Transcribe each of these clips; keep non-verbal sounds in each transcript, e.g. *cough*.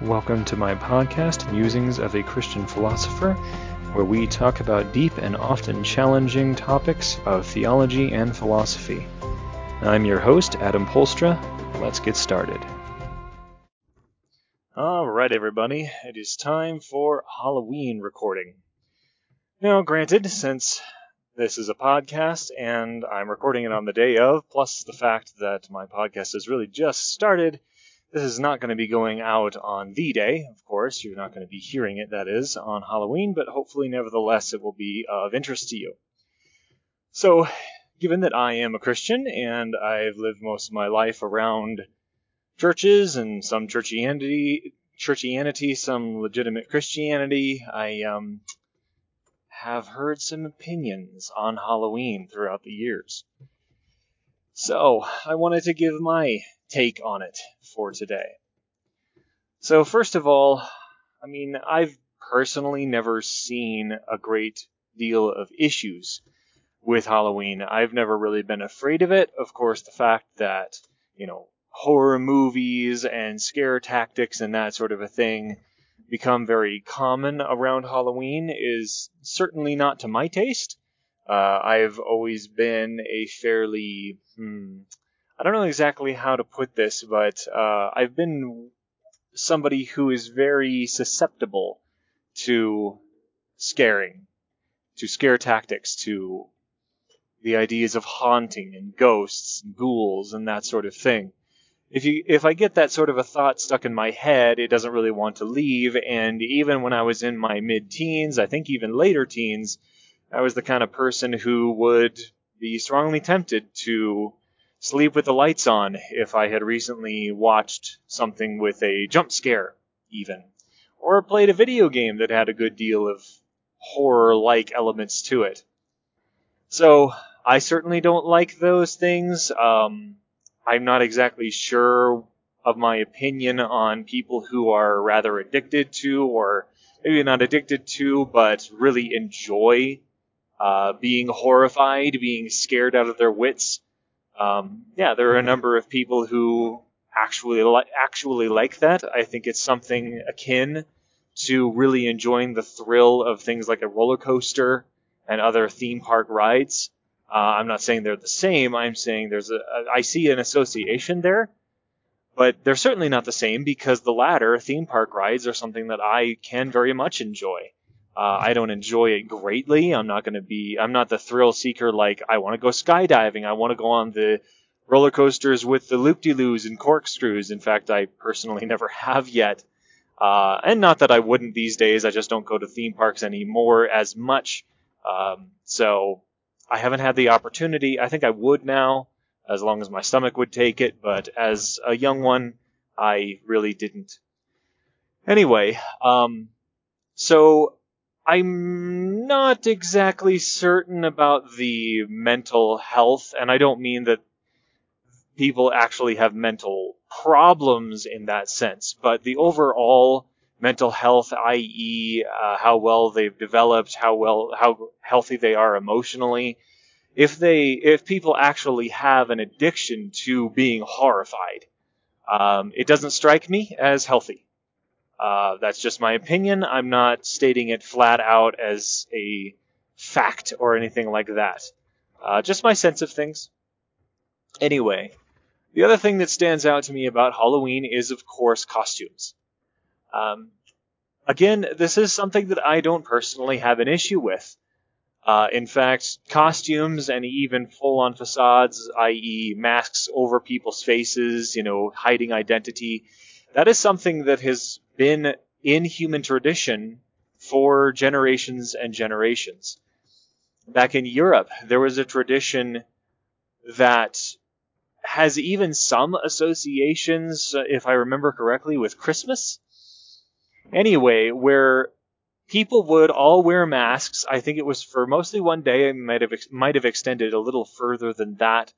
Welcome to my podcast, Musings of a Christian Philosopher, where we talk about deep and often challenging topics of theology and philosophy. I'm your host, Adam Polstra. Let's get started. All right, everybody, it is time for Halloween recording. Now, granted, since this is a podcast and I'm recording it on the day of, plus the fact that my podcast has really just started, this is not going to be going out on the day, of course. You're not going to be hearing it, that is, on Halloween, but hopefully, nevertheless, it will be of interest to you. So, given that I am a Christian and I've lived most of my life around churches and some churchianity, churchianity, some legitimate Christianity, I um, have heard some opinions on Halloween throughout the years. So, I wanted to give my take on it for today. So, first of all, I mean, I've personally never seen a great deal of issues with Halloween. I've never really been afraid of it. Of course, the fact that, you know, horror movies and scare tactics and that sort of a thing become very common around Halloween is certainly not to my taste. Uh, I've always been a fairly, hmm, I don't know exactly how to put this, but uh, I've been somebody who is very susceptible to scaring, to scare tactics, to the ideas of haunting and ghosts and ghouls and that sort of thing. If you if I get that sort of a thought stuck in my head, it doesn't really want to leave. And even when I was in my mid-teens, I think even later teens, I was the kind of person who would be strongly tempted to sleep with the lights on if I had recently watched something with a jump scare, even, or played a video game that had a good deal of horror like elements to it. So, I certainly don't like those things. Um, I'm not exactly sure of my opinion on people who are rather addicted to, or maybe not addicted to, but really enjoy uh, being horrified, being scared out of their wits um, yeah, there are a number of people who actually li- actually like that. I think it's something akin to really enjoying the thrill of things like a roller coaster and other theme park rides. Uh, I'm not saying they're the same. I'm saying there's a, a I see an association there, but they're certainly not the same because the latter, theme park rides, are something that I can very much enjoy. Uh, I don't enjoy it greatly. I'm not going to be, I'm not the thrill seeker like I want to go skydiving. I want to go on the roller coasters with the loop de loos and corkscrews. In fact, I personally *laughs* never have yet. Uh, and not that I wouldn't these days, I just don't go to theme parks anymore as much. Um, so I haven't had the opportunity. I think I would now, as long as my stomach would take it, but as a young one, I really didn't. Anyway, um, so I'm not exactly certain about the mental health, and I don't mean that people actually have mental problems in that sense, but the overall mental health, i.e., uh, how well they've developed, how well, how healthy they are emotionally. If they, if people actually have an addiction to being horrified, um, it doesn't strike me as healthy. Uh, that's just my opinion. I'm not stating it flat out as a fact or anything like that. Uh, just my sense of things. Anyway, the other thing that stands out to me about Halloween is, of course, costumes. Um, again, this is something that I don't personally have an issue with. Uh, in fact, costumes and even full-on facades, i.e., masks over people's faces, you know, hiding identity, that is something that has been in human tradition for generations and generations. Back in Europe, there was a tradition that has even some associations, if I remember correctly, with Christmas. Anyway, where people would all wear masks. I think it was for mostly one day. It might have might have extended a little further than that.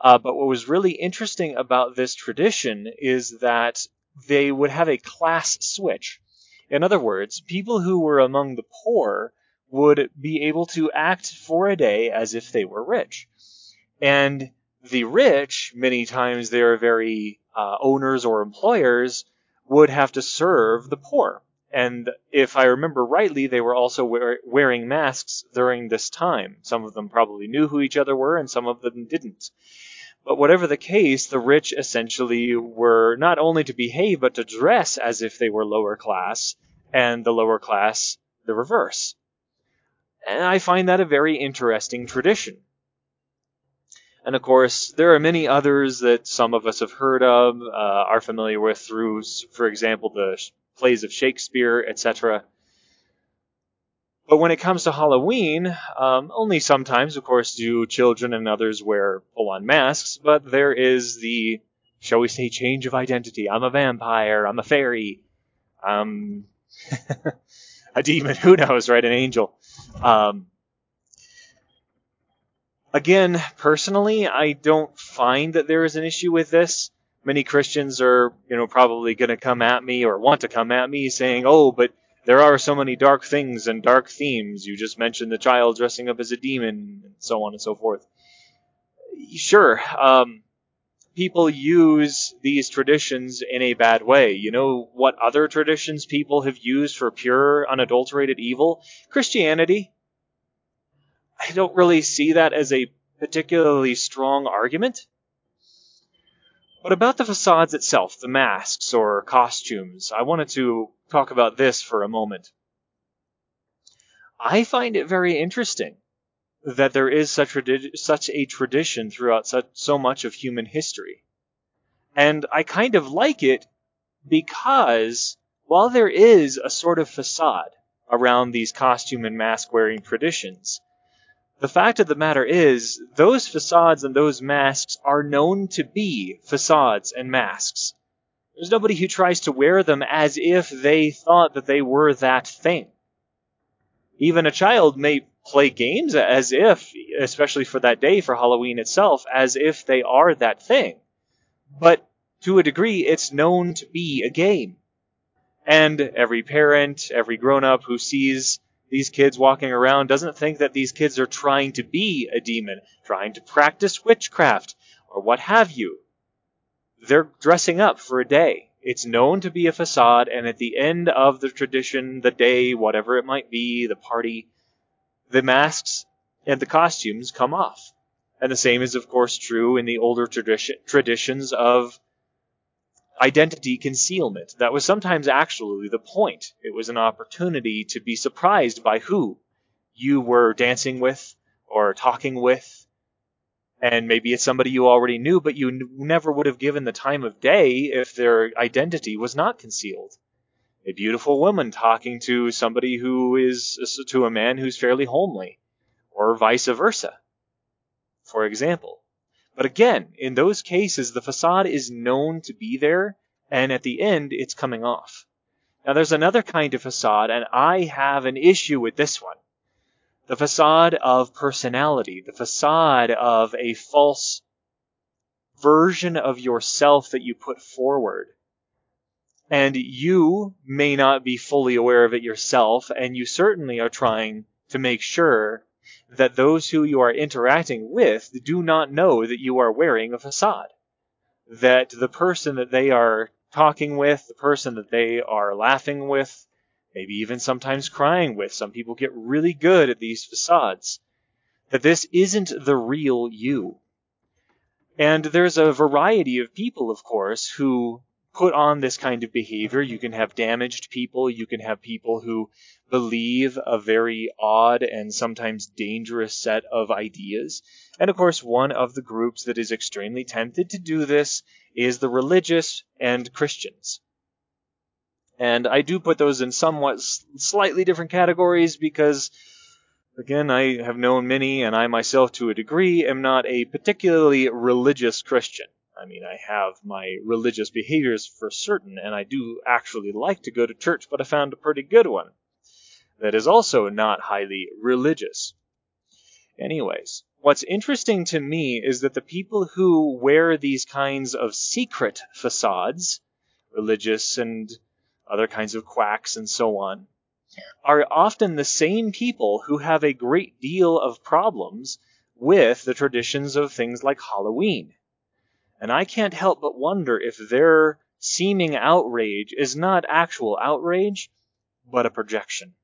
Uh, but what was really interesting about this tradition is that they would have a class switch. In other words, people who were among the poor would be able to act for a day as if they were rich. And the rich, many times they are very uh, owners or employers, would have to serve the poor. And if I remember rightly, they were also wear, wearing masks during this time. Some of them probably knew who each other were, and some of them didn't. But whatever the case, the rich essentially were not only to behave, but to dress as if they were lower class, and the lower class the reverse. And I find that a very interesting tradition. And of course, there are many others that some of us have heard of, uh, are familiar with through, for example, the plays of Shakespeare, etc. But when it comes to Halloween, um, only sometimes, of course, do children and others wear full on masks, but there is the, shall we say, change of identity. I'm a vampire, I'm a fairy, I'm *laughs* a demon, who knows, right? An angel. Um, again, personally, I don't find that there is an issue with this. Many Christians are, you know, probably going to come at me or want to come at me saying, oh, but there are so many dark things and dark themes. You just mentioned the child dressing up as a demon and so on and so forth. Sure, um, people use these traditions in a bad way. You know what other traditions people have used for pure, unadulterated evil? Christianity. I don't really see that as a particularly strong argument. But about the facades itself, the masks or costumes, I wanted to talk about this for a moment. I find it very interesting that there is such, such a tradition throughout such, so much of human history. And I kind of like it because while there is a sort of facade around these costume and mask wearing traditions, the fact of the matter is, those facades and those masks are known to be facades and masks. There's nobody who tries to wear them as if they thought that they were that thing. Even a child may play games as if, especially for that day, for Halloween itself, as if they are that thing. But to a degree, it's known to be a game. And every parent, every grown up who sees these kids walking around doesn't think that these kids are trying to be a demon, trying to practice witchcraft, or what have you. They're dressing up for a day. It's known to be a facade, and at the end of the tradition, the day, whatever it might be, the party, the masks and the costumes come off. And the same is, of course, true in the older tradition, traditions of identity concealment. That was sometimes actually the point. It was an opportunity to be surprised by who you were dancing with or talking with. And maybe it's somebody you already knew, but you n- never would have given the time of day if their identity was not concealed. A beautiful woman talking to somebody who is to a man who's fairly homely, or vice versa, for example. But again, in those cases, the facade is known to be there, and at the end, it's coming off. Now, there's another kind of facade, and I have an issue with this one. The facade of personality, the facade of a false version of yourself that you put forward. And you may not be fully aware of it yourself, and you certainly are trying to make sure that those who you are interacting with do not know that you are wearing a facade. That the person that they are talking with, the person that they are laughing with, maybe even sometimes crying with, some people get really good at these facades, that this isn't the real you. And there's a variety of people, of course, who put on this kind of behavior. You can have damaged people, you can have people who believe a very odd and sometimes dangerous set of ideas. And of course, one of the groups that is extremely tempted to do this is the religious and Christians. And I do put those in somewhat slightly different categories because, again, I have known many, and I myself to a degree am not a particularly religious Christian. I mean, I have my religious behaviors for certain, and I do actually like to go to church, but I found a pretty good one that is also not highly religious. Anyways, what's interesting to me is that the people who wear these kinds of secret facades, religious and other kinds of quacks and so on, are often the same people who have a great deal of problems with the traditions of things like Halloween. And I can't help but wonder if their seeming outrage is not actual outrage, but a projection.